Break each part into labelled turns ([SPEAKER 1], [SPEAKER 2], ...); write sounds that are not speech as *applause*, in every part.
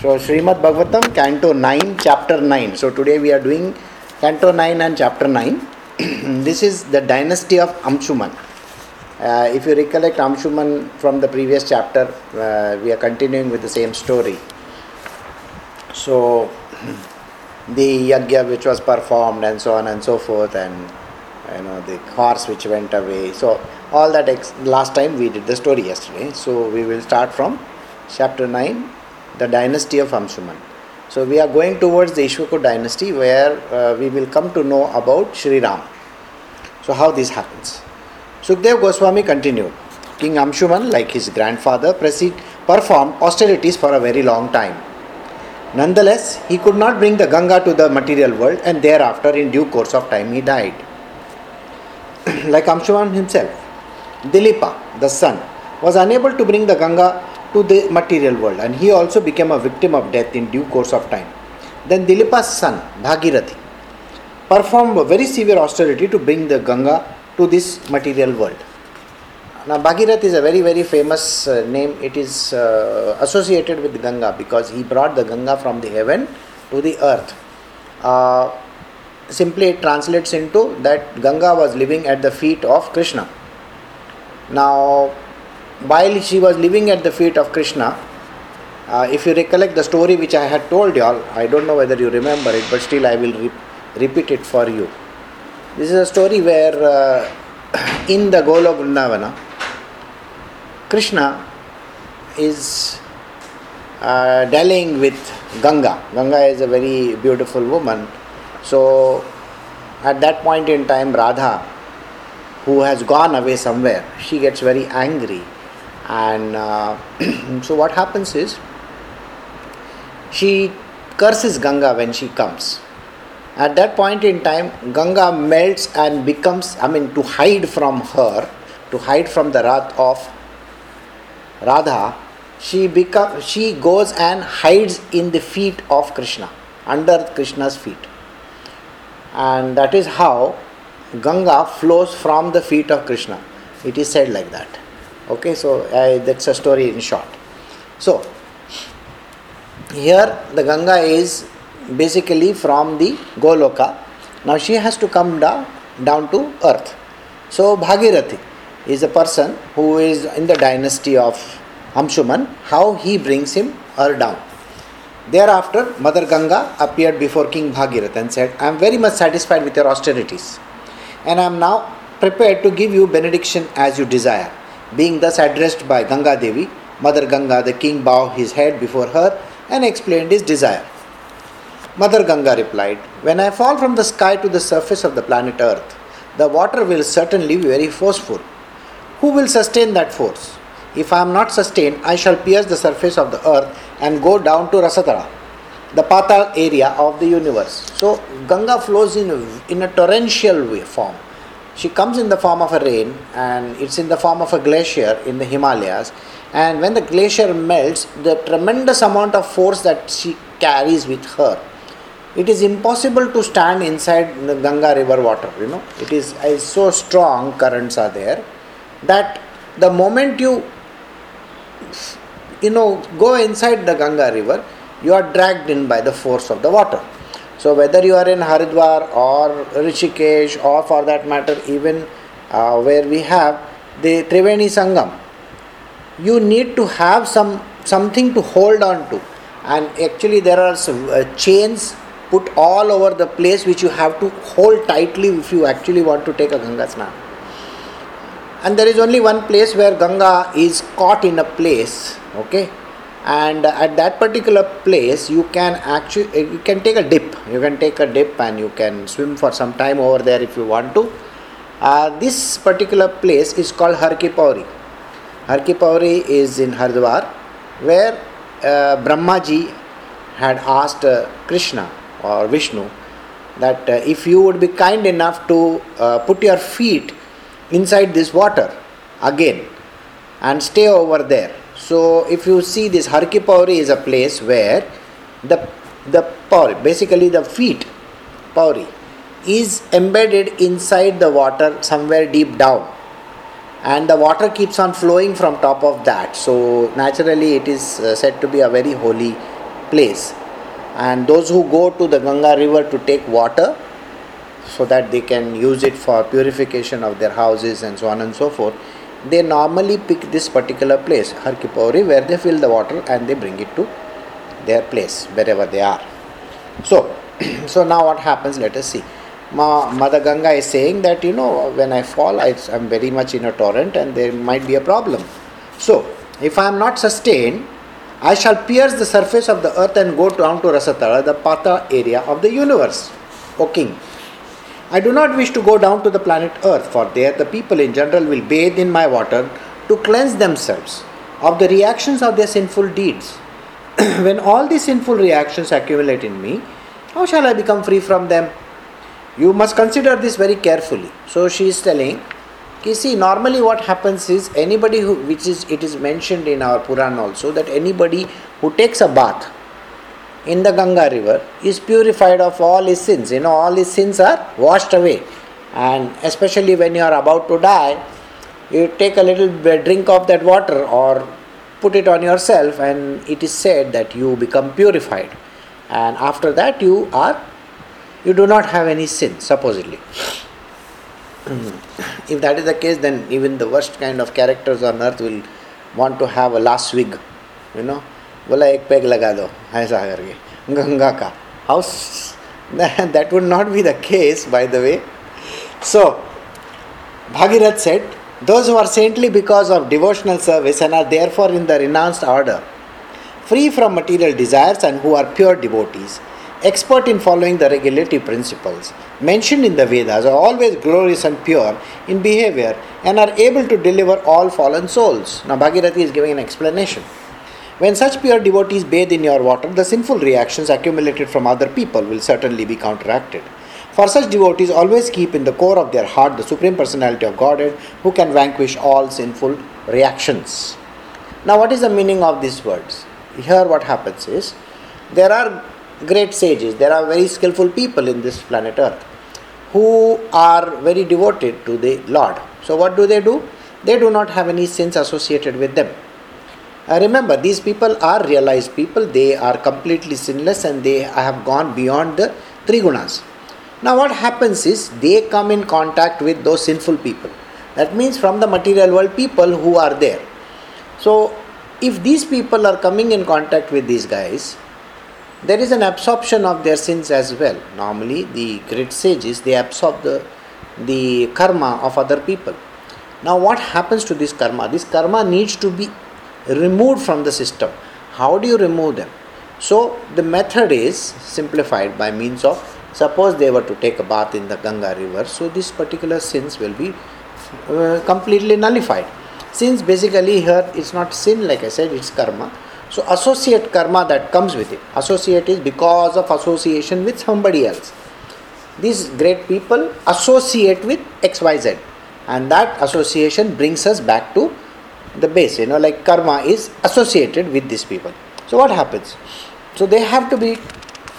[SPEAKER 1] So, Srimad Bhagavatam, Canto 9, Chapter 9. So, today we are doing Canto 9 and Chapter 9. *clears throat* this is the dynasty of Amshuman. Uh, if you recollect Amshuman from the previous chapter, uh, we are continuing with the same story. So, *clears throat* the yagya which was performed and so on and so forth, and you know the horse which went away. So, all that ex- last time we did the story yesterday. So, we will start from chapter 9 the dynasty of Amshuman. So we are going towards the Ishwaku dynasty where uh, we will come to know about Sri Ram. So how this happens. Sukdev Goswami continued. King Amshuman, like his grandfather, proceed, performed austerities for a very long time. Nonetheless, he could not bring the Ganga to the material world and thereafter, in due course of time, he died. *clears throat* like Amshuman himself, Dilipa, the son, was unable to bring the Ganga to the material world and he also became a victim of death in due course of time. Then Dilipa's son, Bhagirathi, performed a very severe austerity to bring the Ganga to this material world. Now, Bhagirath is a very, very famous uh, name. It is uh, associated with Ganga because he brought the Ganga from the heaven to the earth. Uh, simply, it translates into that Ganga was living at the feet of Krishna. Now, while she was living at the feet of Krishna, uh, if you recollect the story which I had told you all, I don't know whether you remember it, but still I will re- repeat it for you. This is a story where uh, *coughs* in the Golok Vrindavana, Krishna is uh, dallying with Ganga. Ganga is a very beautiful woman. So, at that point in time, Radha, who has gone away somewhere, she gets very angry and uh, *clears throat* so what happens is she curses Ganga when she comes. At that point in time, Ganga melts and becomes, I mean, to hide from her, to hide from the wrath of Radha, she become, she goes and hides in the feet of Krishna, under Krishna's feet. And that is how Ganga flows from the feet of Krishna. It is said like that. Okay, so uh, that's a story in short. So, here the Ganga is basically from the Goloka. Now she has to come down, down to earth. So, Bhagirathi is a person who is in the dynasty of Amshuman, how he brings him her down. Thereafter, Mother Ganga appeared before King Bhagirath and said, I am very much satisfied with your austerities, and I am now prepared to give you benediction as you desire. Being thus addressed by Ganga Devi, Mother Ganga, the king bowed his head before her and explained his desire. Mother Ganga replied, When I fall from the sky to the surface of the planet Earth, the water will certainly be very forceful. Who will sustain that force? If I am not sustained, I shall pierce the surface of the earth and go down to Rasatala, the Patal area of the universe. So, Ganga flows in in a torrential way, form she comes in the form of a rain and it's in the form of a glacier in the Himalayas. And when the glacier melts, the tremendous amount of force that she carries with her, it is impossible to stand inside the Ganga river water. You know, it is uh, so strong, currents are there that the moment you you know go inside the Ganga river, you are dragged in by the force of the water. So whether you are in Haridwar or Rishikesh or for that matter even uh, where we have the Triveni Sangam, you need to have some something to hold on to, and actually there are some, uh, chains put all over the place which you have to hold tightly if you actually want to take a Ganga Snan. And there is only one place where Ganga is caught in a place, okay, and at that particular place you can actually you can take a dip. You can take a dip and you can swim for some time over there if you want to. Uh, this particular place is called Harki Pauri is in Haridwar where uh, Brahmaji had asked uh, Krishna or Vishnu that uh, if you would be kind enough to uh, put your feet inside this water again and stay over there so if you see this Harki Pauri is a place where the the Pauri, basically the feet Pauri, is embedded inside the water somewhere deep down. And the water keeps on flowing from top of that. So naturally it is uh, said to be a very holy place. And those who go to the Ganga river to take water so that they can use it for purification of their houses and so on and so forth, they normally pick this particular place, Har Ki Pauri, where they fill the water and they bring it to their place, wherever they are. So, *clears throat* so now what happens? Let us see. Ma, Mother Ganga is saying that you know when I fall, I, am very much in a torrent and there might be a problem. So, if I am not sustained, I shall pierce the surface of the earth and go down to Rasatala, the Patal area of the universe. O King, I do not wish to go down to the planet Earth, for there the people in general will bathe in my water to cleanse themselves of the reactions of their sinful deeds. *clears throat* when all these sinful reactions accumulate in me, how shall I become free from them? You must consider this very carefully. So she is telling, you see, normally what happens is anybody who, which is it is mentioned in our Puran also, that anybody who takes a bath in the Ganga river is purified of all his sins. You know, all his sins are washed away. And especially when you are about to die, you take a little drink of that water or put it on yourself, and it is said that you become purified. And after that, you are you do not have any sin, supposedly. *clears throat* if that is the case, then even the worst kind of characters on earth will want to have a last wig, you know. बोला एक peg लगा दो ऐसा करके गंगा का house that would not be the case by the way so bhagirath said those who are saintly because of devotional service and are therefore in the renounced order free from material desires and who are pure devotees expert in following the regulative principles mentioned in the Vedas are always glorious and pure in behavior and are able to deliver all fallen souls. Now, Bhagirathi is giving an explanation. When such pure devotees bathe in your water, the sinful reactions accumulated from other people will certainly be counteracted. For such devotees, always keep in the core of their heart the Supreme Personality of Godhead who can vanquish all sinful reactions. Now, what is the meaning of these words? Here, what happens is there are great sages, there are very skillful people in this planet Earth who are very devoted to the Lord. So, what do they do? They do not have any sins associated with them uh, remember, these people are realized people, they are completely sinless and they have gone beyond the three gunas. Now, what happens is they come in contact with those sinful people. That means from the material world, people who are there. So, if these people are coming in contact with these guys, there is an absorption of their sins as well. Normally, the great sages they absorb the the karma of other people. Now, what happens to this karma? This karma needs to be removed from the system. How do you remove them? So the method is simplified by means of suppose they were to take a bath in the Ganga river, so these particular sins will be uh, completely nullified. Since basically here it's not sin, like I said, it's karma. So associate karma that comes with it. Associate is because of association with somebody else. These great people associate with XYZ, and that association brings us back to the base you know like karma is associated with these people. So what happens? So they have to be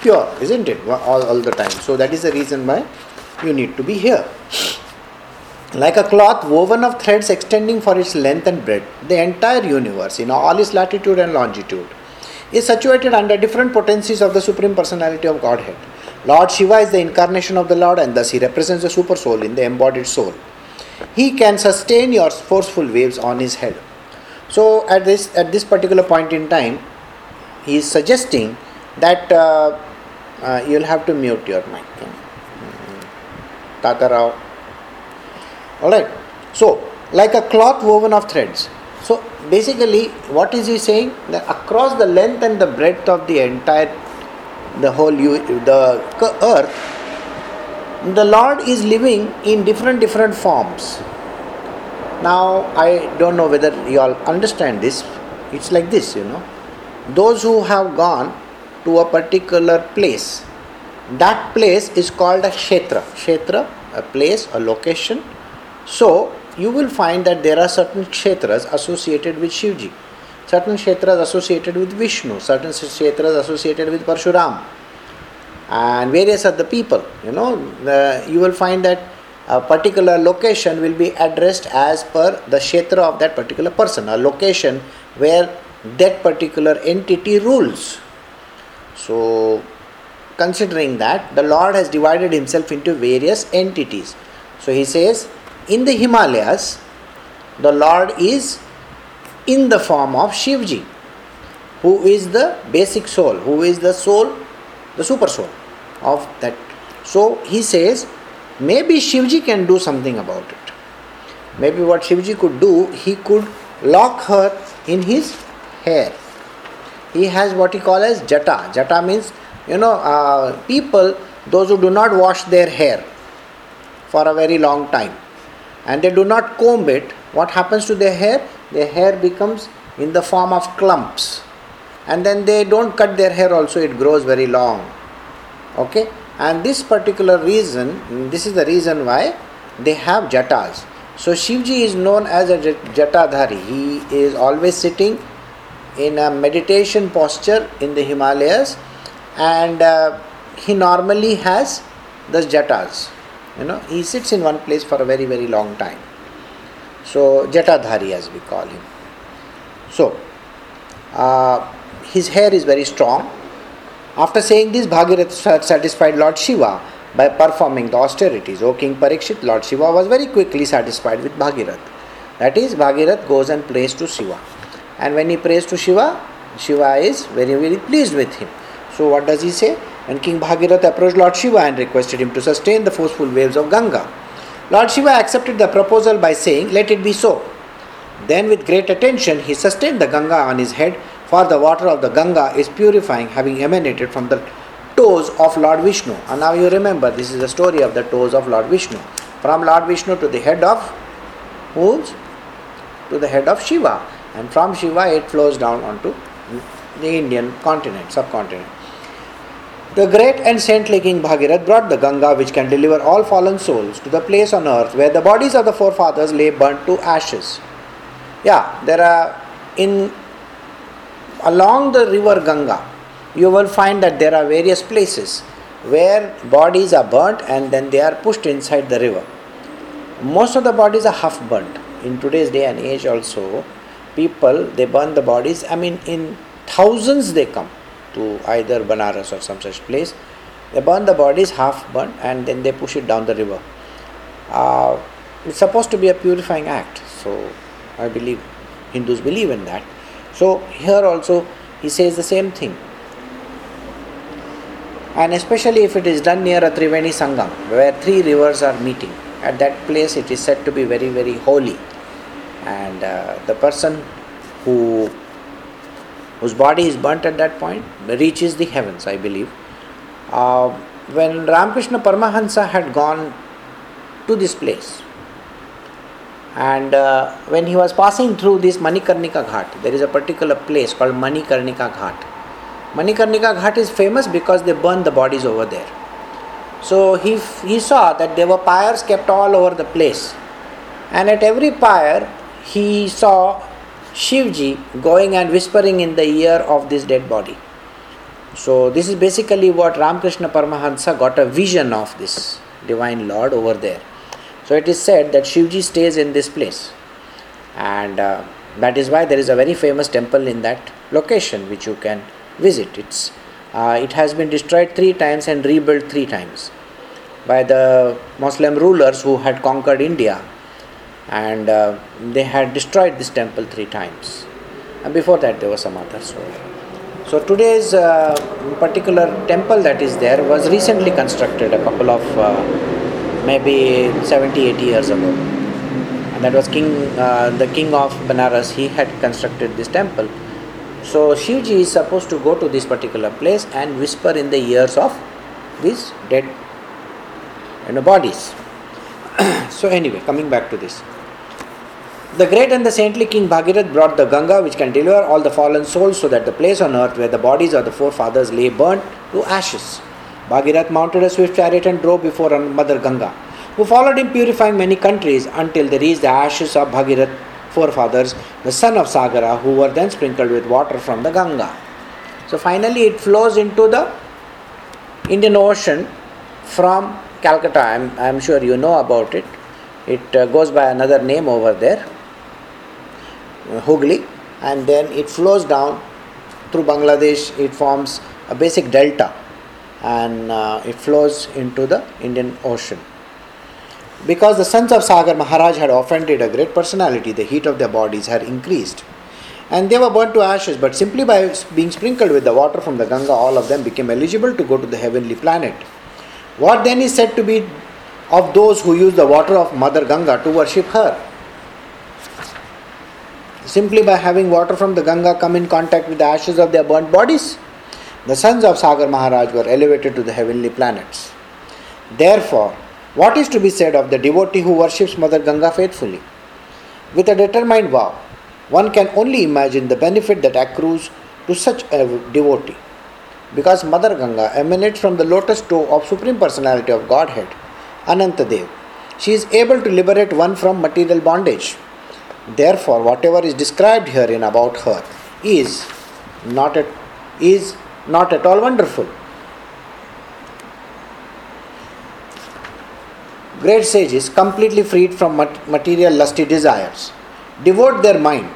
[SPEAKER 1] pure isn't it all, all the time? So that is the reason why you need to be here. Like a cloth woven of threads extending for its length and breadth the entire universe in all its latitude and longitude is situated under different potencies of the supreme personality of godhead. Lord shiva is the incarnation of the lord and thus he represents the super soul in the embodied soul. He can sustain your forceful waves on his head so at this at this particular point in time, he is suggesting that uh, uh, you'll have to mute your mic. Tatarao. All right. So like a cloth woven of threads. So basically, what is he saying? That across the length and the breadth of the entire, the whole the earth, the Lord is living in different different forms now, I don't know whether you all understand this. It's like this, you know. Those who have gone to a particular place, that place is called a kshetra. Kshetra, a place, a location. So, you will find that there are certain kshetras associated with Shivji, certain kshetras associated with Vishnu, certain kshetras associated with Parshuram, and various other people. You know, you will find that a particular location will be addressed as per the kshetra of that particular person, a location where that particular entity rules. So, considering that, the Lord has divided himself into various entities. So, he says, in the Himalayas, the Lord is in the form of Shivji, who is the basic soul, who is the soul, the super soul of that. So, he says, maybe Shivji can do something about it. Maybe what Shivji could do, he could lock her in his hair. He has what he calls as jata. Jata means, you know, uh, people, those who do not wash their hair for a very long time and they do not comb it, what happens to their hair? Their hair becomes in the form of clumps. And then they don't cut their hair also, it grows very long. Okay? And this particular reason, this is the reason why they have jatas. So Shivji is known as a Jatadhari. He is always sitting in a meditation posture in the Himalayas and uh, he normally has the jatas. You know, he sits in one place for a very, very long time. So Jatadhari as we call him. So uh, his hair is very strong. After saying this, Bhagirath satisfied Lord Shiva by performing the austerities. O King Parikshit, Lord Shiva was very quickly satisfied with Bhagirath. That is, Bhagirath goes and prays to Shiva. And when he prays to Shiva, Shiva is very, very pleased with him. So, what does he say? When King Bhagirath approached Lord Shiva and requested him to sustain the forceful waves of Ganga, Lord Shiva accepted the proposal by saying, Let it be so. Then, with great attention, he sustained the Ganga on his head, for the water of the Ganga is purifying, having emanated from the toes of Lord Vishnu. And now you remember, this is the story of the toes of Lord Vishnu. From Lord Vishnu to the head of whose? To the head of Shiva. And from Shiva it flows down onto the Indian continent, subcontinent. The great and saintly King Bhagirath brought the Ganga, which can deliver all fallen souls, to the place on earth where the bodies of the forefathers lay burnt to ashes. Yeah, there are in along the river Ganga, you will find that there are various places where bodies are burnt and then they are pushed inside the river. Most of the bodies are half burnt. In today's day and age, also, people they burn the bodies. I mean, in thousands they come to either Banaras or some such place. They burn the bodies half burnt and then they push it down the river. Uh, it's supposed to be a purifying act, so I believe Hindus believe in that. So here also he says the same thing and especially if it is done near a Triveni Sangam where three rivers are meeting. At that place, it is said to be very, very holy, and uh, the person who whose body is burnt at that point reaches the heavens, I believe. Uh, when Ramakrishna Paramahansa had gone to this place, and uh, when he was passing through this Manikarnika Ghat, there is a particular place called Manikarnika Ghat Manikarnika Ghat is famous because they burn the bodies over there. So he, he saw that there were pyres kept all over the place. And at every pyre, he saw Shivji going and whispering in the ear of this dead body. So, this is basically what Ramakrishna Paramahansa got a vision of this Divine Lord over there. So, it is said that Shivji stays in this place. And uh, that is why there is a very famous temple in that location which you can visit. It's, uh, it has been destroyed three times and rebuilt three times by the Muslim rulers who had conquered India and uh, they had destroyed this temple three times. And before that, there was some other story. So, today's uh, particular temple that is there was recently constructed a couple of uh, maybe 70 80 years ago. And that was King, uh, the king of banaras he had constructed this temple so Shivji is supposed to go to this particular place and whisper in the ears of these dead you know, bodies. *clears throat* so anyway, coming back to this. The great and the saintly King Bhagirath brought the Ganga which can deliver all the fallen souls so that the place on earth where the bodies of the forefathers lay burnt to ashes. Bhagirath mounted a swift chariot and drove before Mother Ganga, who followed him purifying many countries until they reached the ashes of Bhagirath forefathers, the son of Sagara, who were then sprinkled with water from the Ganga. So finally, it flows into the Indian Ocean from Calcutta. I'm, I'm sure you know about it. It uh, goes by another name over there, Hooghly, and then it flows down through Bangladesh. It forms a basic delta and uh, it flows into the Indian Ocean. Because the sons of Sagar Maharaj had offended a great personality, the heat of their bodies had increased. And they were burnt to ashes, but simply by being sprinkled with the water from the Ganga, all of them became eligible to go to the heavenly planet. What then is said to be of those who use the water of Mother Ganga to worship her? Simply by having water from the Ganga come in contact with the ashes of their burnt bodies, the sons of Sagar Maharaj were elevated to the heavenly planets. Therefore, what is to be said of the devotee who worships Mother Ganga faithfully? With a determined vow, one can only imagine the benefit that accrues to such a devotee. Because Mother Ganga emanates from the lotus toe of Supreme Personality of Godhead, Anantadev. She is able to liberate one from material bondage. Therefore, whatever is described herein about her is not at, is not at all wonderful. Great sages, completely freed from material lusty desires, devote their mind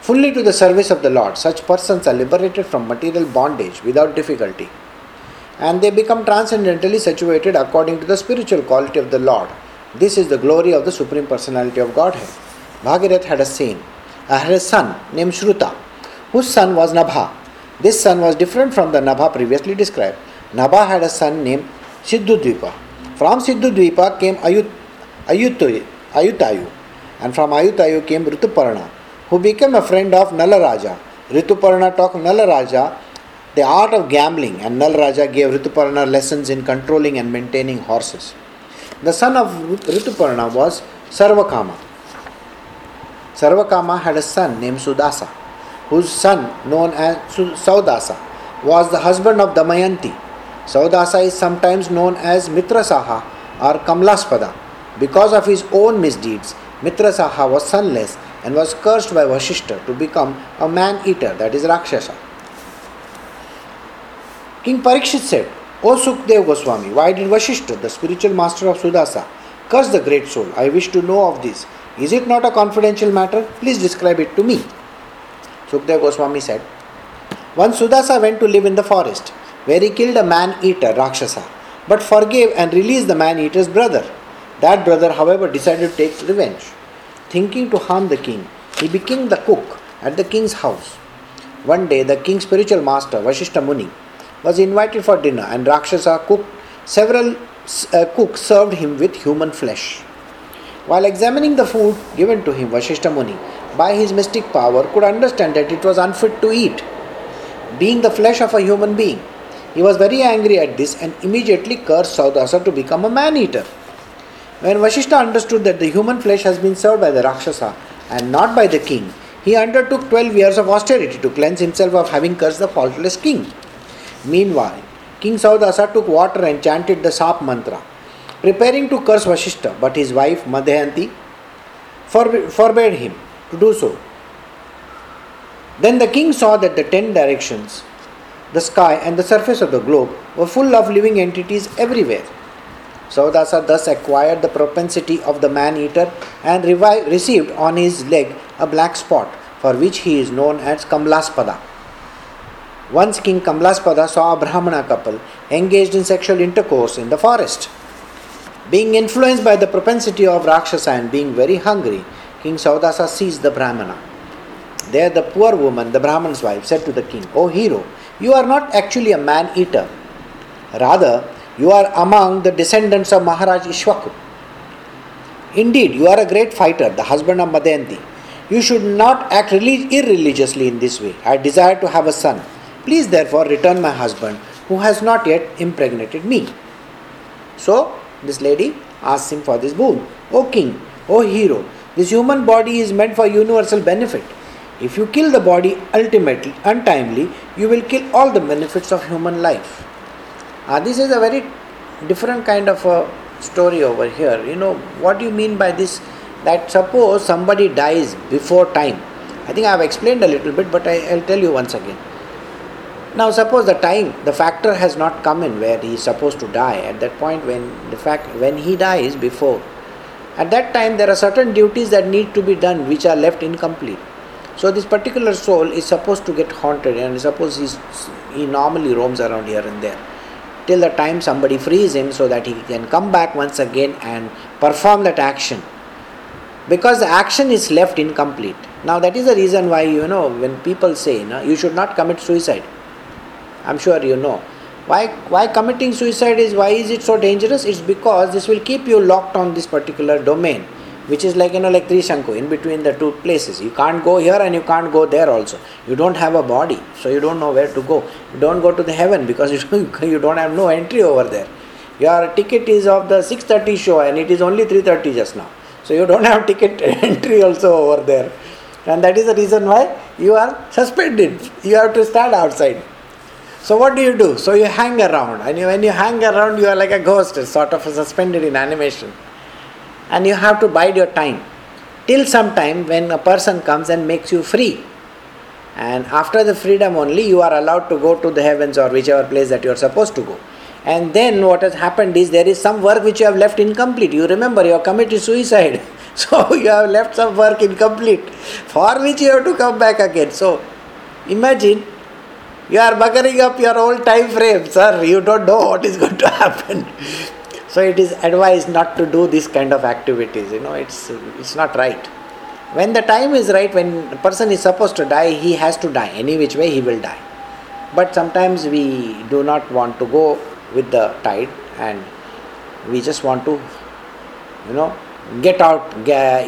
[SPEAKER 1] fully to the service of the Lord. Such persons are liberated from material bondage without difficulty and they become transcendently situated according to the spiritual quality of the Lord. This is the glory of the Supreme Personality of Godhead. Bhagirath had a son, a son named Shruta, whose son was Nabha. This son was different from the Nabha previously described. Nabha had a son named Sindhudvipa. From Sindhudvipa came Ayut, Ayutayu, Ayutayu, and from Ayutayu came Rituparna, who became a friend of Nalaraja. Rituparna taught Nalaraja the art of gambling, and Nalaraja gave Rituparna lessons in controlling and maintaining horses. The son of Rituparna was Sarvakama. Sarvakama had a son named Sudasa, whose son, known as Saudasa, was the husband of Damayanti. Saudasa is sometimes known as Mitrasaha or Kamlaspada. Because of his own misdeeds, Mitrasaha was sonless and was cursed by Vashishta to become a man eater, that is Rakshasa. King Parikshit said, O Sukdev Goswami, why did Vashishta, the spiritual master of Sudasa, curse the great soul? I wish to know of this. Is it not a confidential matter? Please describe it to me. Sukdev Goswami said, Once Sudasa went to live in the forest, where he killed a man eater, Rakshasa, but forgave and released the man eater's brother. That brother, however, decided to take revenge. Thinking to harm the king, he became the cook at the king's house. One day, the king's spiritual master, Vashishta Muni, was invited for dinner, and Rakshasa cooked several uh, cooks served him with human flesh. While examining the food given to him, Vashishta Muni, by his mystic power, could understand that it was unfit to eat, being the flesh of a human being. He was very angry at this and immediately cursed Saudasa to become a man eater. When Vashishta understood that the human flesh has been served by the Rakshasa and not by the king, he undertook 12 years of austerity to cleanse himself of having cursed the faultless king. Meanwhile, King Saudasa took water and chanted the Sap mantra preparing to curse Vashishta, but his wife Madayanti forbade him to do so. Then the king saw that the ten directions, the sky, and the surface of the globe were full of living entities everywhere. Saudasa thus acquired the propensity of the man eater and revi- received on his leg a black spot, for which he is known as Kamlaspada. Once King Kamlaspada saw a Brahmana couple engaged in sexual intercourse in the forest. Being influenced by the propensity of Rakshasa and being very hungry, King Saudasa sees the Brahmana. There, the poor woman, the Brahman's wife, said to the king, O hero, you are not actually a man eater. Rather, you are among the descendants of Maharaj Ishwaku. Indeed, you are a great fighter, the husband of Madayanti. You should not act irreligiously in this way. I desire to have a son. Please, therefore, return my husband, who has not yet impregnated me. So, this lady asks him for this boon. O king, O hero, this human body is meant for universal benefit. If you kill the body ultimately, untimely, you will kill all the benefits of human life. Uh, this is a very different kind of a story over here. You know, what do you mean by this? That suppose somebody dies before time. I think I have explained a little bit, but I, I'll tell you once again. Now, suppose the time, the factor has not come in where he is supposed to die. At that point, when the fact, when he dies before, at that time there are certain duties that need to be done which are left incomplete. So this particular soul is supposed to get haunted, and suppose he's, he normally roams around here and there. Till the time somebody frees him so that he can come back once again and perform that action. Because the action is left incomplete. Now that is the reason why you know when people say you should not commit suicide. I'm sure you know why why committing suicide is why is it so dangerous it's because this will keep you locked on this particular domain which is like you know like Trishanku in between the two places. You can't go here and you can't go there also. You don't have a body, so you don't know where to go. You don't go to the heaven because *laughs* you don't, you don't have no entry over there. Your ticket is of the 6:30 show and it is only 3:30 just now. So you don't have ticket *laughs* entry also over there. And that is the reason why you are suspended. You have to stand outside. So what do you do? So you hang around, and when you hang around, you are like a ghost, sort of suspended in animation. And you have to bide your time. Till some time when a person comes and makes you free. And after the freedom only you are allowed to go to the heavens or whichever place that you are supposed to go. And then what has happened is there is some work which you have left incomplete. You remember you have committed suicide. *laughs* So *laughs* you have left some work incomplete for which you have to come back again. So imagine you are buggering up your old time frame sir you don't know what is going to happen so it is advised not to do this kind of activities. You know, it's it's not right. When the time is right, when a person is supposed to die, he has to die. Any which way, he will die. But sometimes we do not want to go with the tide, and we just want to, you know, get out.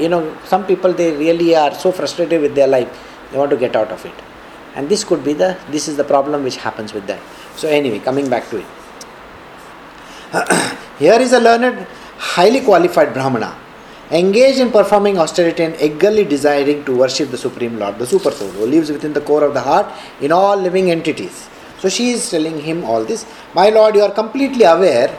[SPEAKER 1] You know, some people they really are so frustrated with their life, they want to get out of it, and this could be the this is the problem which happens with them. So anyway, coming back to it. *clears throat* Here is a learned, highly qualified Brahmana, engaged in performing austerity and eagerly desiring to worship the Supreme Lord, the Super Soul, who lives within the core of the heart in all living entities. So she is telling him all this. My Lord, you are completely aware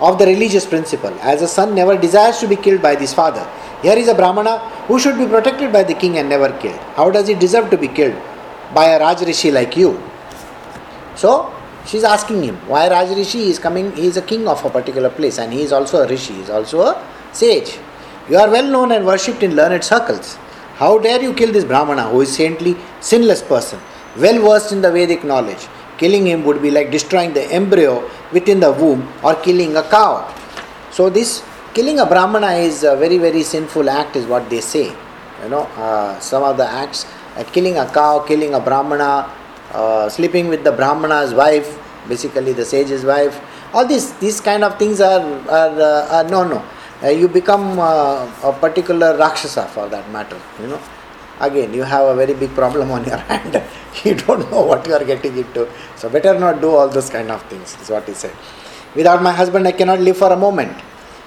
[SPEAKER 1] of the religious principle. As a son never desires to be killed by his father. Here is a Brahmana who should be protected by the king and never killed. How does he deserve to be killed? By a Rajrishi like you. So, She's asking him why Raj Rishi is coming. He is a king of a particular place and he is also a Rishi, he is also a sage. You are well known and worshipped in learned circles. How dare you kill this Brahmana who is saintly, sinless person, well versed in the Vedic knowledge? Killing him would be like destroying the embryo within the womb or killing a cow. So, this killing a Brahmana is a very, very sinful act, is what they say. You know, uh, some of the acts, killing a cow, killing a Brahmana, uh, sleeping with the brahmana's wife, basically the sage's wife. All these these kind of things are are, uh, are no no. Uh, you become uh, a particular rakshasa for that matter. You know, again you have a very big problem on your *laughs* hand. you don't know what you are getting into. So better not do all those kind of things. Is what he said. Without my husband, I cannot live for a moment.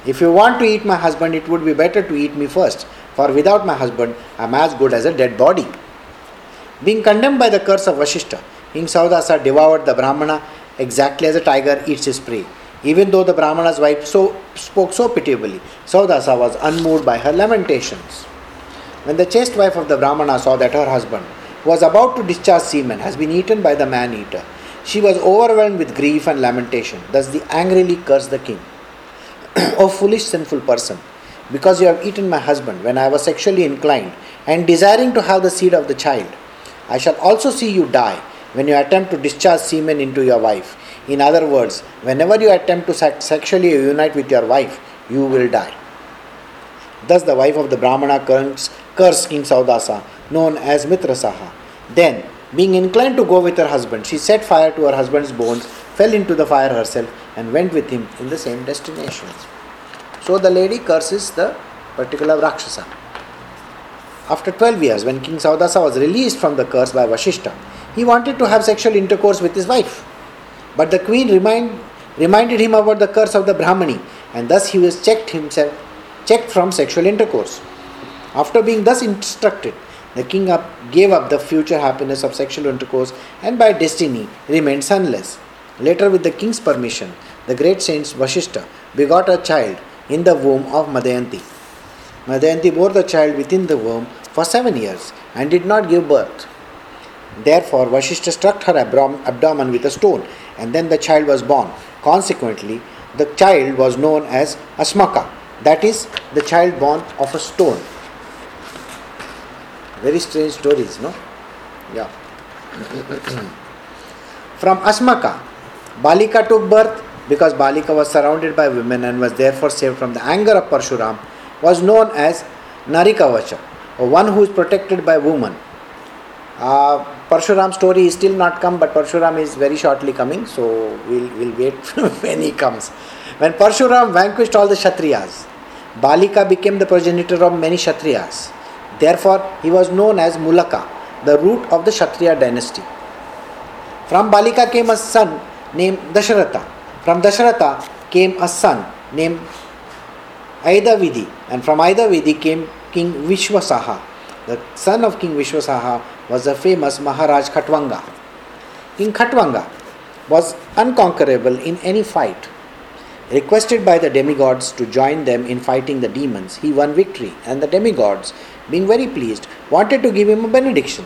[SPEAKER 1] If you want to eat my husband, it would be better to eat me first. For without my husband, I am as good as a dead body. Being condemned by the curse of Vashishta, King Saudasa devoured the Brahmana exactly as a tiger eats his prey. Even though the Brahmana's wife so, spoke so pitiably, Saudasa was unmoved by her lamentations. When the chaste wife of the Brahmana saw that her husband was about to discharge semen, has been eaten by the man eater, she was overwhelmed with grief and lamentation. Thus, they angrily cursed the king. *clears throat* o foolish, sinful person, because you have eaten my husband when I was sexually inclined and desiring to have the seed of the child, I shall also see you die when you attempt to discharge semen into your wife. In other words, whenever you attempt to sexually unite with your wife, you will die. Thus, the wife of the Brahmana cursed King Saudasa, known as Mitrasaha. Then, being inclined to go with her husband, she set fire to her husband's bones, fell into the fire herself, and went with him in the same destination. So, the lady curses the particular Rakshasa. After 12 years, when King Saudasa was released from the curse by Vashishta, he wanted to have sexual intercourse with his wife. But the queen remind, reminded him about the curse of the Brahmani, and thus he was checked himself, checked from sexual intercourse. After being thus instructed, the king up, gave up the future happiness of sexual intercourse and by destiny remained sonless. Later, with the king's permission, the great saint Vashishta begot a child in the womb of Madayanti. Madayanti bore the child within the womb for seven years and did not give birth. Therefore, Vashishta struck her abdomen with a stone, and then the child was born. Consequently, the child was known as Asmaka, that is, the child born of a stone. Very strange stories, no? Yeah. *clears throat* From Asmaka, Balika took birth because Balika was surrounded by women and was therefore saved from the anger of Parshuram, was known as Narikavacha, or one who is protected by woman. Uh, Parshuram story is still not come, but Parshuram is very shortly coming, so we'll, we'll wait *laughs* when he comes. When Parshuram vanquished all the Kshatriyas, Balika became the progenitor of many Kshatriyas. Therefore, he was known as Mulaka, the root of the Kshatriya dynasty. From Balika came a son named Dasharatha. From Dasharatha came a son named Aidavidi, and from Aidavidi came King Vishwasaha. The son of King Vishwasaha was the famous Maharaj Khatwanga. King Khatwanga was unconquerable in any fight. Requested by the demigods to join them in fighting the demons, he won victory, and the demigods, being very pleased, wanted to give him a benediction.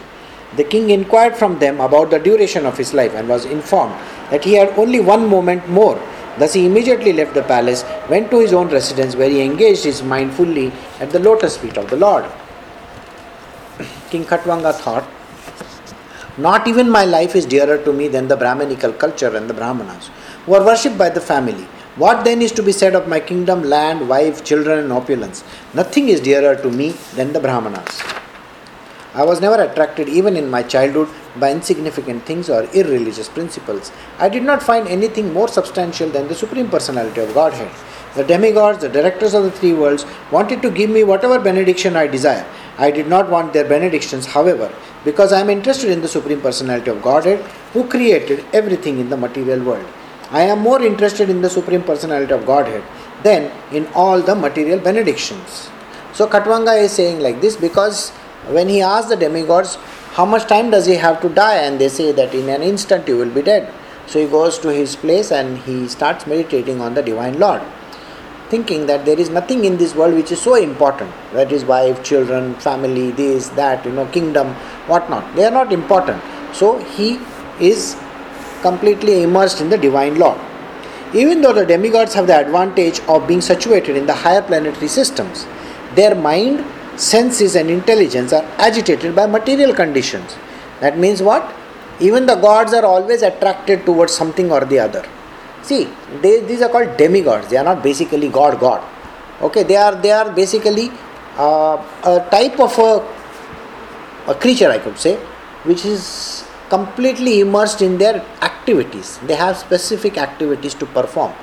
[SPEAKER 1] The king inquired from them about the duration of his life and was informed that he had only one moment more. Thus, he immediately left the palace, went to his own residence, where he engaged his mind fully at the lotus feet of the Lord. *clears throat* King Khatwanga thought, Not even my life is dearer to me than the Brahmanical culture and the Brahmanas, who are worshipped by the family. What then is to be said of my kingdom, land, wife, children, and opulence? Nothing is dearer to me than the Brahmanas. I was never attracted, even in my childhood, by insignificant things or irreligious principles. I did not find anything more substantial than the Supreme Personality of Godhead. The demigods, the directors of the three worlds, wanted to give me whatever benediction I desire. I did not want their benedictions, however, because I am interested in the Supreme Personality of Godhead who created everything in the material world. I am more interested in the Supreme Personality of Godhead than in all the material benedictions. So Khatwanga is saying like this because when he asked the demigods, how much time does he have to die? And they say that in an instant you will be dead. So he goes to his place and he starts meditating on the Divine Lord, thinking that there is nothing in this world which is so important. That is wife, children, family, this, that, you know, kingdom, whatnot. They are not important. So he is completely immersed in the Divine Lord. Even though the demigods have the advantage of being situated in the higher planetary systems, their mind senses and intelligence are agitated by material conditions. That means what? Even the gods are always attracted towards something or the other. See, they, these are called demigods. They are not basically God, God. Okay, they are they are basically uh, a type of a, a creature, I could say, which is completely immersed in their activities. They have specific activities to perform.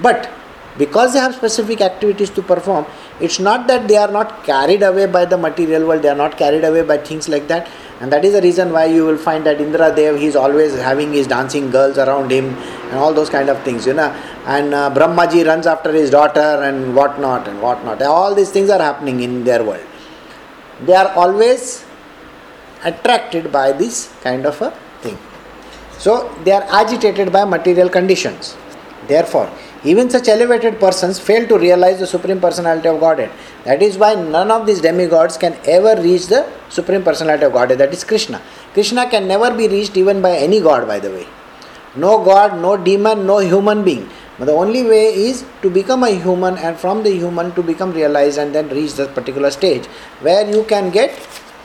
[SPEAKER 1] But because they have specific activities to perform, it's not that they are not carried away by the material world, they are not carried away by things like that. And that is the reason why you will find that Indra Dev, he is always having his dancing girls around him and all those kind of things, you know. And uh, Brahmaji runs after his daughter and whatnot and whatnot. All these things are happening in their world. They are always attracted by this kind of a thing. So they are agitated by material conditions. Therefore, even such elevated persons fail to realize the Supreme Personality of Godhead. That is why none of these demigods can ever reach the Supreme Personality of Godhead, that is Krishna. Krishna can never be reached even by any god, by the way. No god, no demon, no human being. But the only way is to become a human and from the human to become realized and then reach that particular stage where you can get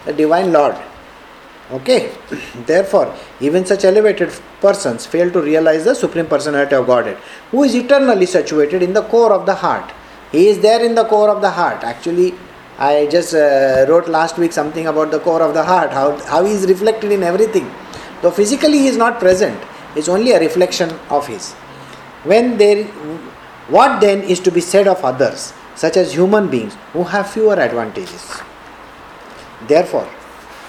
[SPEAKER 1] the Divine Lord. Okay, *clears throat* therefore, even such elevated persons fail to realize the Supreme Personality of Godhead, who is eternally situated in the core of the heart. He is there in the core of the heart. Actually, I just uh, wrote last week something about the core of the heart, how, how he is reflected in everything. Though physically he is not present, it's only a reflection of his. When there, what then is to be said of others, such as human beings, who have fewer advantages? Therefore,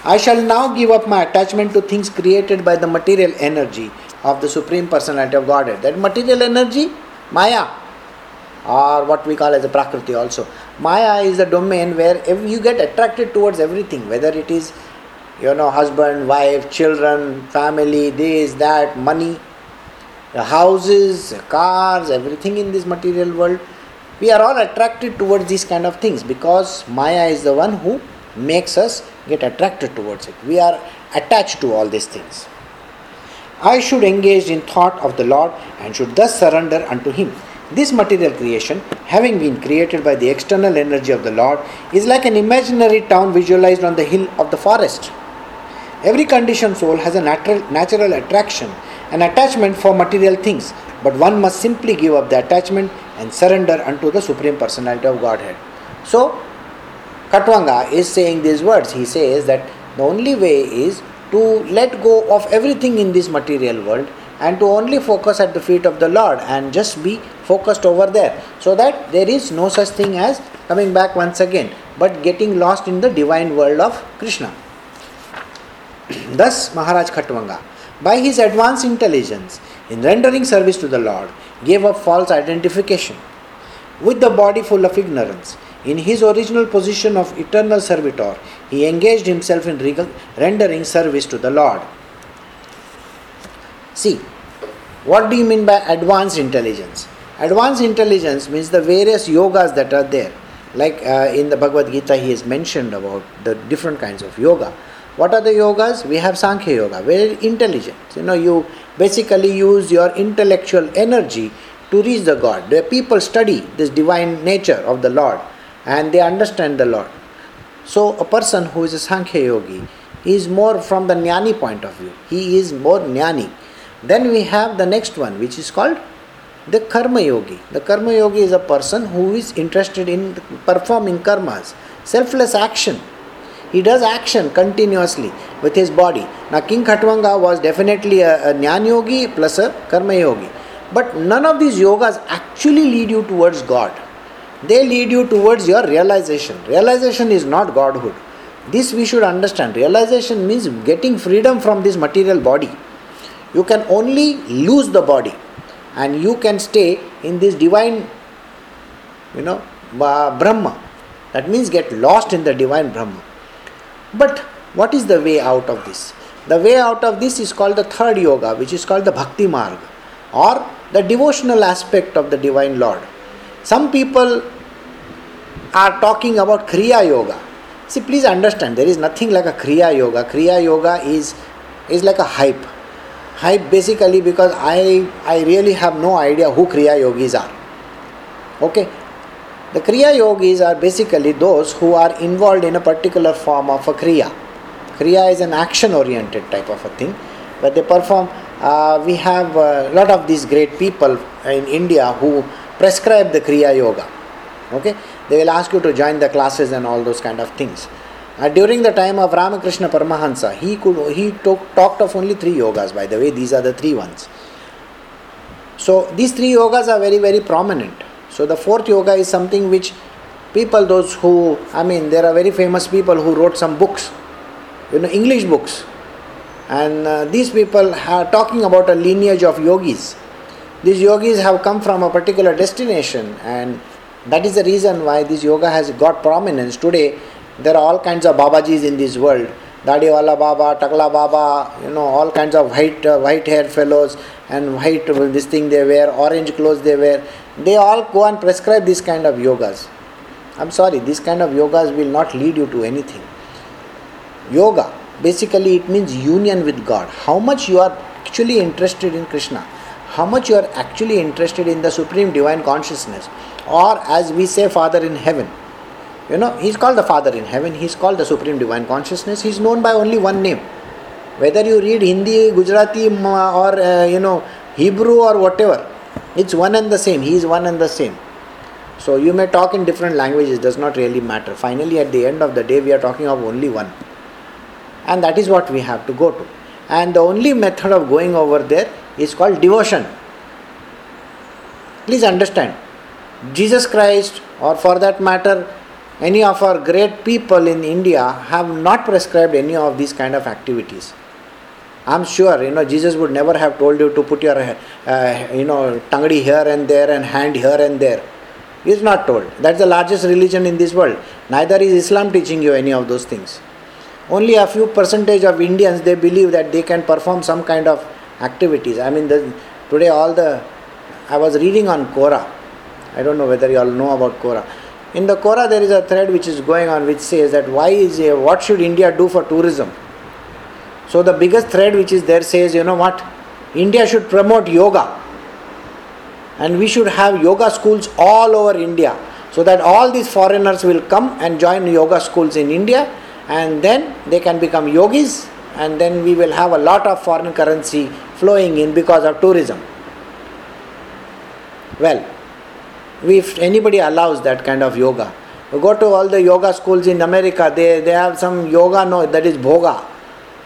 [SPEAKER 1] I shall now give up my attachment to things created by the material energy of the Supreme Personality of Godhead. That material energy, Maya, or what we call as a Prakriti also. Maya is the domain where you get attracted towards everything, whether it is, you know, husband, wife, children, family, this, that, money, houses, cars, everything in this material world. We are all attracted towards these kind of things because Maya is the one who makes us get attracted towards it. We are attached to all these things. I should engage in thought of the Lord and should thus surrender unto Him. This material creation, having been created by the external energy of the Lord, is like an imaginary town visualized on the hill of the forest. Every conditioned soul has a natural, natural attraction, an attachment for material things, but one must simply give up the attachment and surrender unto the Supreme Personality of Godhead. So, Khatwanga is saying these words. He says that the only way is to let go of everything in this material world and to only focus at the feet of the Lord and just be focused over there so that there is no such thing as coming back once again but getting lost in the divine world of Krishna. *clears throat* Thus, Maharaj Khatwanga, by his advanced intelligence in rendering service to the Lord, gave up false identification. With the body full of ignorance, in his original position of eternal servitor, he engaged himself in rendering service to the Lord. See, what do you mean by advanced intelligence? Advanced intelligence means the various yogas that are there. Like uh, in the Bhagavad Gita, he has mentioned about the different kinds of yoga. What are the yogas? We have Sankhya Yoga, very intelligent. You know, you basically use your intellectual energy to reach the God. The people study this divine nature of the Lord and they understand the Lord. So, a person who is a Sankhya yogi is more from the Jnani point of view. He is more Jnani. Then we have the next one, which is called the Karma Yogi. The Karma Yogi is a person who is interested in performing karmas, selfless action. He does action continuously with his body. Now, King Khatwanga was definitely a, a Yogi plus a Karma Yogi. But none of these yogas actually lead you towards God they lead you towards your realization. Realization is not Godhood. This we should understand. Realization means getting freedom from this material body. You can only lose the body and you can stay in this divine, you know, Brahma. That means get lost in the divine Brahma. But what is the way out of this? The way out of this is called the third yoga, which is called the Bhakti Marg or the devotional aspect of the Divine Lord. Some people are talking about Kriya Yoga. See, please understand, there is nothing like a Kriya Yoga. Kriya Yoga is, is like a hype. Hype basically because I, I really have no idea who Kriya Yogis are. Okay? The Kriya Yogis are basically those who are involved in a particular form of a Kriya. Kriya is an action oriented type of a thing where they perform. Uh, we have a lot of these great people in India who prescribe the Kriya Yoga. Okay? they will ask you to join the classes and all those kind of things. Uh, during the time of Ramakrishna Paramahansa, he could he talk, talked of only three yogas. By the way, these are the three ones. So these three yogas are very very prominent. So the fourth yoga is something which people, those who I mean, there are very famous people who wrote some books, you know, English books, and uh, these people are talking about a lineage of yogis. These yogis have come from a particular destination and that is the reason why this yoga has got prominence. Today, there are all kinds of Babajis in this world. Dadiwala Baba, Takla Baba, you know, all kinds of white uh, white hair fellows and white uh, this thing they wear, orange clothes they wear. They all go and prescribe this kind of yogas. I'm sorry, this kind of yogas will not lead you to anything. Yoga, basically, it means union with God. How much you are actually interested in Krishna, how much you are actually interested in the Supreme Divine Consciousness or as we say father in heaven. You know he's called the father in heaven he's called the supreme divine consciousness he's known by only one name. Whether you read hindi gujarati or uh, you know hebrew or whatever it's one and the same he is one and the same. So you may talk in different languages does not really matter. Finally at the end of the day we are talking of only one. And that is what we have to go to and the only method of going over there is called devotion please understand Jesus Christ, or for that matter, any of our great people in India have not prescribed any of these kind of activities. I'm sure, you know, Jesus would never have told you to put your, uh, you know, tangdi here and there and hand here and there. He is not told. That's the largest religion in this world. Neither is Islam teaching you any of those things. Only a few percentage of Indians they believe that they can perform some kind of activities. I mean, the, today all the I was reading on Quora I don't know whether you all know about Quora. In the Quora, there is a thread which is going on which says that why is what should India do for tourism? So the biggest thread which is there says, you know what, India should promote yoga. and we should have yoga schools all over India so that all these foreigners will come and join yoga schools in India and then they can become yogis and then we will have a lot of foreign currency flowing in because of tourism. Well, if anybody allows that kind of yoga, you go to all the yoga schools in America, they, they have some yoga, no, that is bhoga.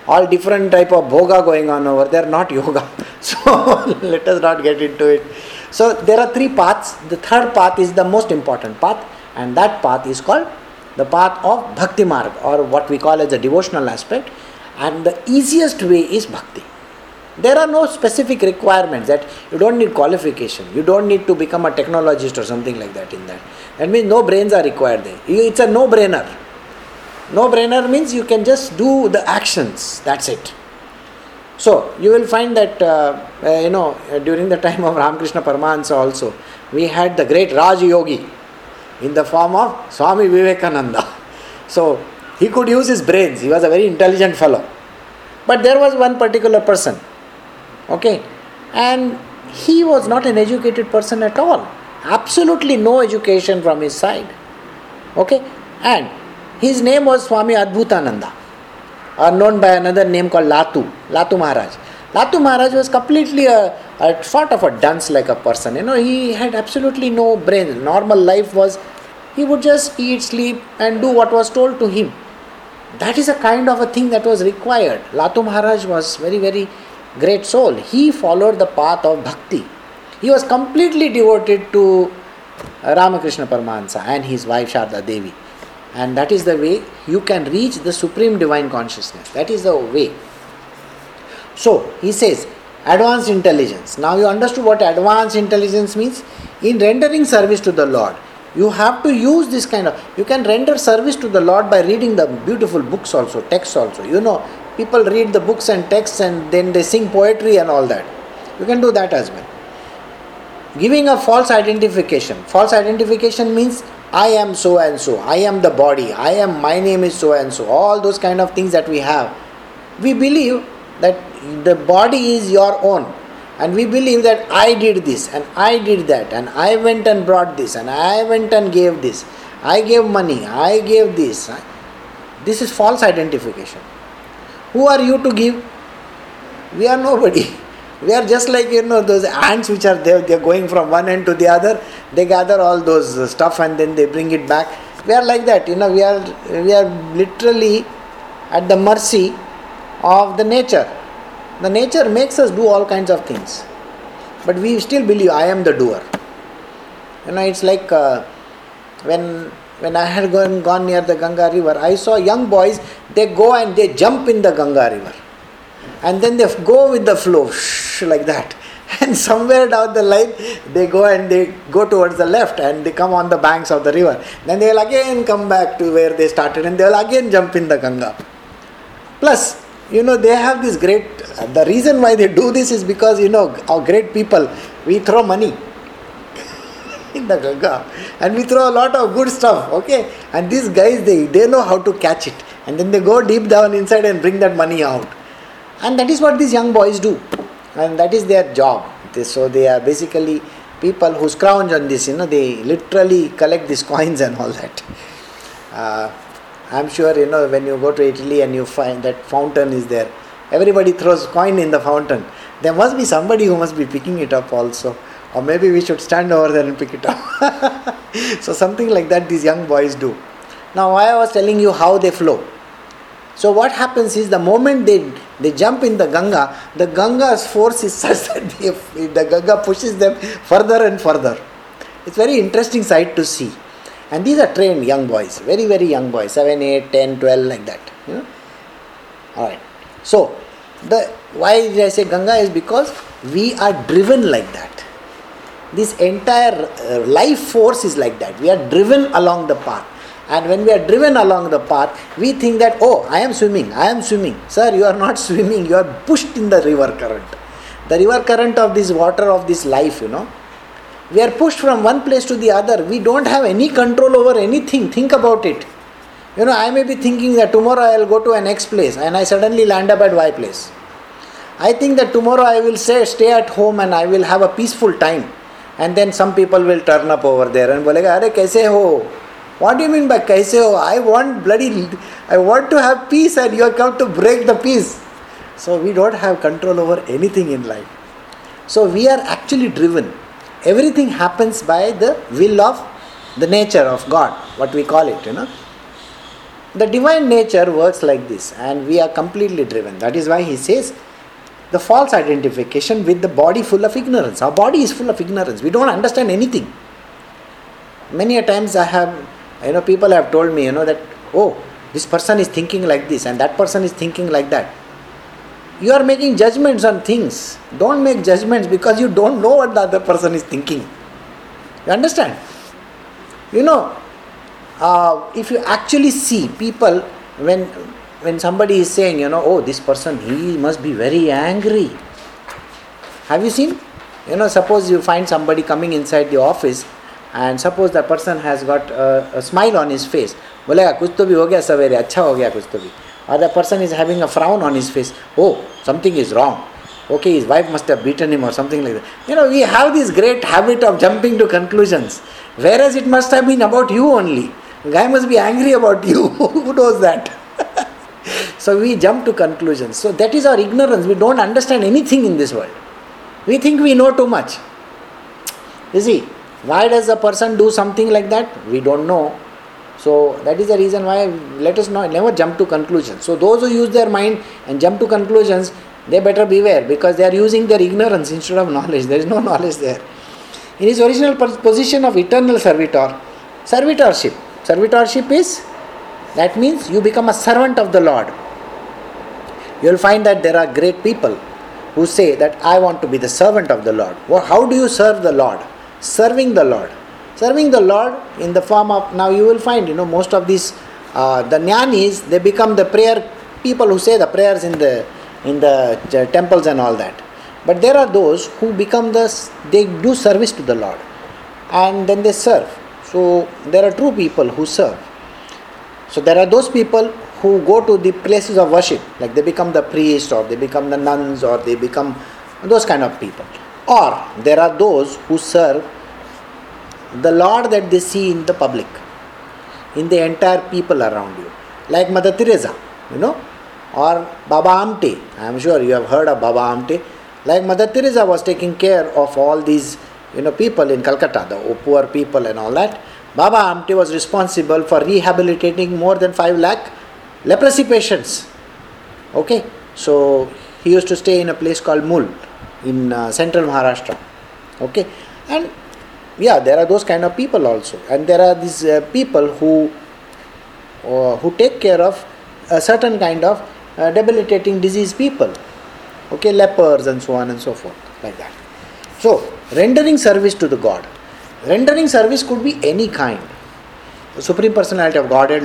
[SPEAKER 1] All different type of bhoga going on over there, not yoga. *laughs* So *laughs* let us not get into it. So there are three paths. The third path is the most important path, and that path is called the path of bhakti marg, or what we call as a devotional aspect. And the easiest way is bhakti. There are no specific requirements that you don't need qualification. You don't need to become a technologist or something like that in that. That means no brains are required there. It's a no brainer. No brainer means you can just do the actions. That's it. So you will find that uh, uh, you know during the time of Ramakrishna Paramahansa also we had the great Raj Yogi in the form of Swami Vivekananda. So he could use his brains. He was a very intelligent fellow. But there was one particular person, okay, and he was not an educated person at all. Absolutely no education from his side, okay, and his name was Swami Adbhutananda are known by another name called Latu, Latu Maharaj. Latu Maharaj was completely a, a sort of a dunce like a person. You know, he had absolutely no brain. Normal life was he would just eat, sleep, and do what was told to him. That is a kind of a thing that was required. Latu Maharaj was very, very great soul. He followed the path of bhakti. He was completely devoted to Ramakrishna Paramahansa and his wife Sharda Devi and that is the way you can reach the supreme divine consciousness that is the way so he says advanced intelligence. Now you understood what advanced intelligence means? In rendering service to the lord you have to use this kind of you can render service to the lord by reading the beautiful books also texts also. You know people read the books and texts and then they sing poetry and all that. You can do that as well. Giving a false identification. False identification means I am so and so, I am the body, I am, my name is so and so, all those kind of things that we have. We believe that the body is your own, and we believe that I did this, and I did that, and I went and brought this, and I went and gave this, I gave money, I gave this. This is false identification. Who are you to give? We are nobody. *laughs* We are just like you know those ants which are there. They are going from one end to the other. They gather all those stuff and then they bring it back. We are like that. You know, we are we are literally at the mercy of the nature. The nature makes us do all kinds of things, but we still believe I am the doer. You know, it's like uh, when when I had gone, gone near the Ganga river, I saw young boys. They go and they jump in the Ganga river and then they go with the flow like that *laughs* and somewhere down the line they go and they go towards the left and they come on the banks of the river then they will again come back to where they started and they will again jump in the ganga plus you know they have this great the reason why they do this is because you know our great people we throw money *laughs* in the ganga and we throw a lot of good stuff okay? And these guys they they know how to catch it and then they go deep down inside and bring that money out. And that is what these young boys do. And that is their job. So they are basically people who scrounge on this you know they literally collect these coins and all that. Uh, i'm sure you know when you go to italy and you find that fountain is there everybody throws coin in the fountain. There must be somebody who must be picking it up also. Or maybe we should stand over there and pick it up. *laughs* So something like that these young boys do. Now i was telling you how they flow. So what happens is the moment they they jump in the Ganga, the Ganga's force is such *laughs* that they, the Ganga pushes them further and further. It's very interesting sight to see. And these are trained young boys, very, very young boys, 7, 8, 10, 12, like that. You know? Alright. So, the why did I say Ganga is because we are driven like that. This entire uh, life force is like that. We are driven along the path. And when we are driven along the path, we think that, oh, I am swimming, I am swimming. Sir, you are not *laughs* swimming, you are pushed in the river current. The river current of this water of this life, you know. We are pushed from one place to the other. We don't have any control over anything. Think about it. You know, I may be thinking that tomorrow I will go to an X place and I suddenly land up at Y place. I think that tomorrow I will say stay at home and I will have a peaceful time. And then some people will turn up over there and bolega, Are kaise ho? What do you mean by kaise ho? I want bloody, I want to have peace and you are come to break the peace. So we don't have control over anything in life. So we are actually driven Everything happens by the will of the nature of God, what we call it, you know. The divine nature works like this, and we are completely driven. That is why he says the false identification with the body full of ignorance. Our body is full of ignorance. We don't understand anything. Many a times I have, you know, people have told me, you know, that, oh, this person is thinking like this and that person is thinking like that You are making judgments on things. Don't make judgments because you don't know what the other person is thinking. You understand? You know, uh, if you actually see people when when somebody is saying, you know, oh, this person, he must be very angry. Have you seen? You know, suppose you find somebody coming inside the office and suppose that person has got a, a smile on his face. बोलेगा कुछ तो भी हो गया सवेरे अच्छा हो गया कुछ तो भी or the person is having a frown on his face. Oh something is wrong. Okay his wife must have beaten him or something like that. You know we have this great habit of jumping to conclusions. Whereas it must have been about you only. Guy must be angry about you. *laughs* Who knows that? *laughs* So we jump to conclusions. So that is our ignorance. We don't understand anything in this world. We think we know too much. You see why does a person do something like that? We don't know so that is the reason why let us not never jump to conclusions. So those who use their mind and jump to conclusions, they better beware because they are using their ignorance instead of *laughs* knowledge. There is no knowledge there. In his original position of eternal servitor, servitorship. Servitorship is that means you become a servant of the Lord. You will find that there are great people who say that I want to be the servant of the Lord. Well, how do you serve the Lord? Serving the Lord serving the Lord in the form of now you will find you know most of these uh, the jnanis they become the prayer people who say the prayers in the in the temples and all that. But there are those who become the they do service to the Lord and then they serve. So there are true people who serve. So there are those people who go to the places of worship like they become the priests or they become the nuns or they become those kind of people. Or there are those who serve the Lord that they see in the public, in the entire people around you. Like Mother Teresa, you know, or Baba Amte. I am sure you have heard of Baba Amte. Like Mother Teresa was taking care of all these, you know, people in Calcutta, the poor people and all that. Baba Amte was responsible for rehabilitating more than 5 lakh leprosy patients. Okay, so he used to stay in a place called Mul in uh, central Maharashtra. Okay, and yeah there are those kind of people also. And there are these uh, people who uh, who take care of a certain kind of uh, debilitating disease people. Okay lepers and so on and so forth like that. So rendering service to the god. Rendering service could be any kind. The supreme personality of godhead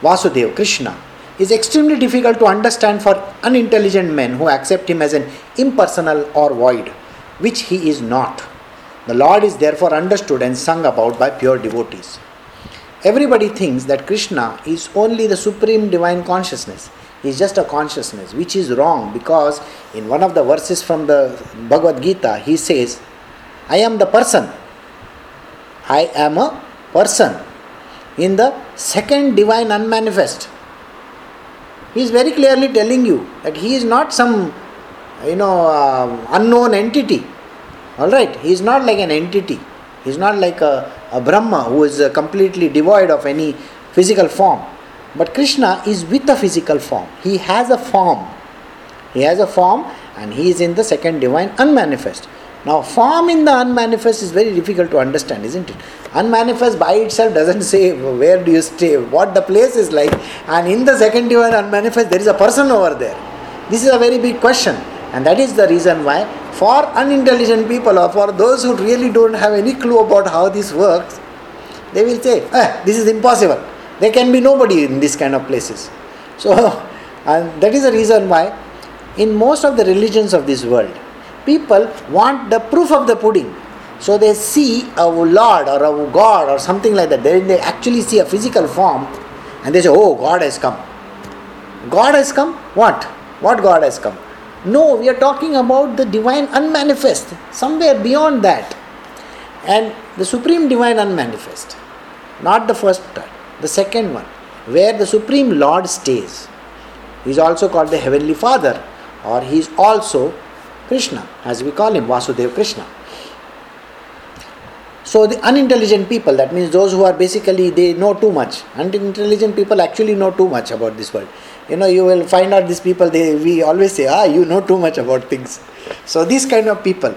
[SPEAKER 1] vasudev krishna is extremely difficult to understand for unintelligent men who accept him as an impersonal or void which he is not the Lord is therefore understood and sung about by pure devotees. Everybody thinks that Krishna is only the supreme divine consciousness. He is just a consciousness, which is wrong because in one of the verses from the Bhagavad Gita, he says, I am the person. I am a person. In the second divine unmanifest, he is very clearly telling you that he is not some you know uh, unknown entity all right, he is not like an entity. He is not like a, a Brahma who is uh, completely devoid of any physical form. But Krishna is with a physical form. He has a form. He has a form and he is in the second divine unmanifest. Now, form in the unmanifest is very difficult to understand, isn't it? Unmanifest by itself doesn't *laughs* say where do you stay, what the place is like, and in the second divine unmanifest, there is a person over there. This is a very big question, and that is the reason why for unintelligent people or for those who really don't have any clue about how this works, they will say, eh, this is impossible. There can be nobody in this kind of places. *laughs* So, and that is the reason why in most of the religions of this world, people want the proof of the pudding. So they see a Lord or a God or something like that. Then they actually see a physical form and they say, Oh, God has come. God has come? What? What God has come? No, we are talking about the divine unmanifest, somewhere beyond that. And the Supreme Divine Unmanifest, not the first type, the second one, where the Supreme Lord stays. He is also called the Heavenly Father, or he is also Krishna, as we call him, Vasudeva Krishna. So the unintelligent people, that means those who are basically they know too much. Unintelligent people actually know too much about this world. You know, you will find out these people. They we always say, ah, you know too much about things. So these kind of people.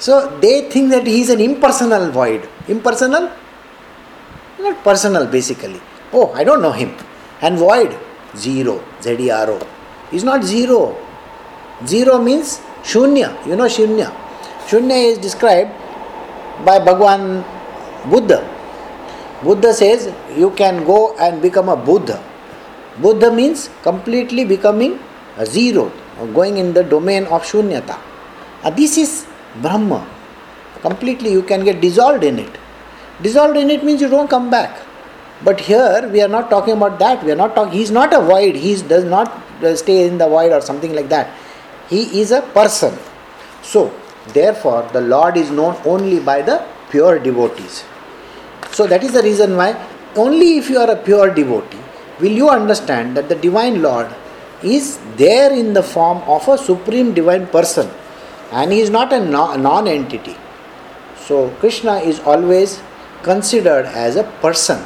[SPEAKER 1] So they think that he is an impersonal void. Impersonal, not personal basically. Oh, I don't know him. And void, zero, Z E R O. Is not zero. Zero means shunya. You know shunya. Shunya is described by Bhagwan Buddha. Buddha says you can go and become a Buddha. Buddha means completely becoming a zero, going in the domain of shunyata. Uh, this is Brahma. Completely you can get dissolved in it. Dissolved in it means you don't come back. But here we are not talking about that. We are not talking. He is not a void. He does not uh, stay in the void or something like that. He is a person. So Therefore, the Lord is known only by the pure devotees. So, that is the reason why only if you are a pure devotee will you understand that the Divine Lord is there in the form of a supreme divine person and he is not a non entity. So, Krishna is always considered as a person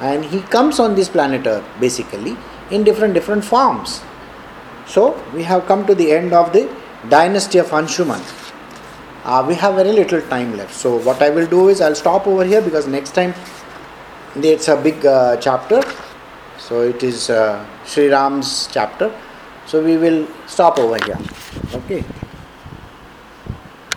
[SPEAKER 1] and he comes on this planet earth basically in different different forms so we have come to the end of the dynasty of Anshuman. Uh, we have very little time left. So what I will do is I'll stop over here because next time it's a big uh, chapter. So it is uh, Sri Ram's chapter. So we will stop over here. Okay.